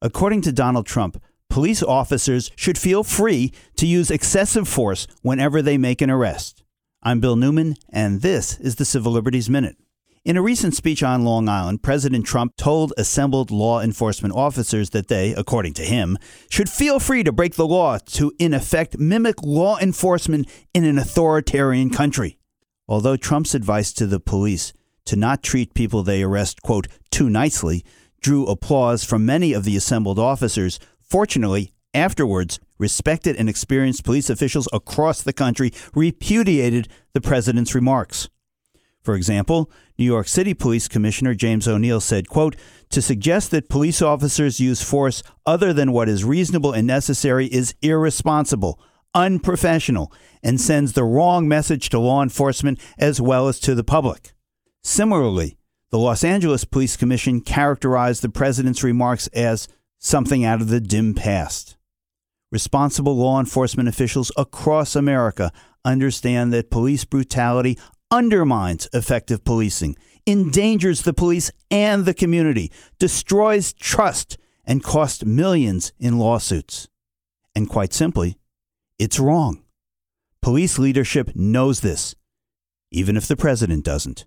According to Donald Trump, police officers should feel free to use excessive force whenever they make an arrest. I'm Bill Newman, and this is the Civil Liberties Minute. In a recent speech on Long Island, President Trump told assembled law enforcement officers that they, according to him, should feel free to break the law to, in effect, mimic law enforcement in an authoritarian country. Although Trump's advice to the police to not treat people they arrest, quote, too nicely, drew applause from many of the assembled officers, fortunately, afterwards, respected and experienced police officials across the country repudiated the president's remarks. For example, New York City Police Commissioner James O'Neill said, quote, to suggest that police officers use force other than what is reasonable and necessary is irresponsible, unprofessional, and sends the wrong message to law enforcement as well as to the public. Similarly, the Los Angeles Police Commission characterized the president's remarks as something out of the dim past. Responsible law enforcement officials across America understand that police brutality undermines effective policing, endangers the police and the community, destroys trust, and costs millions in lawsuits. And quite simply, it's wrong. Police leadership knows this, even if the president doesn't.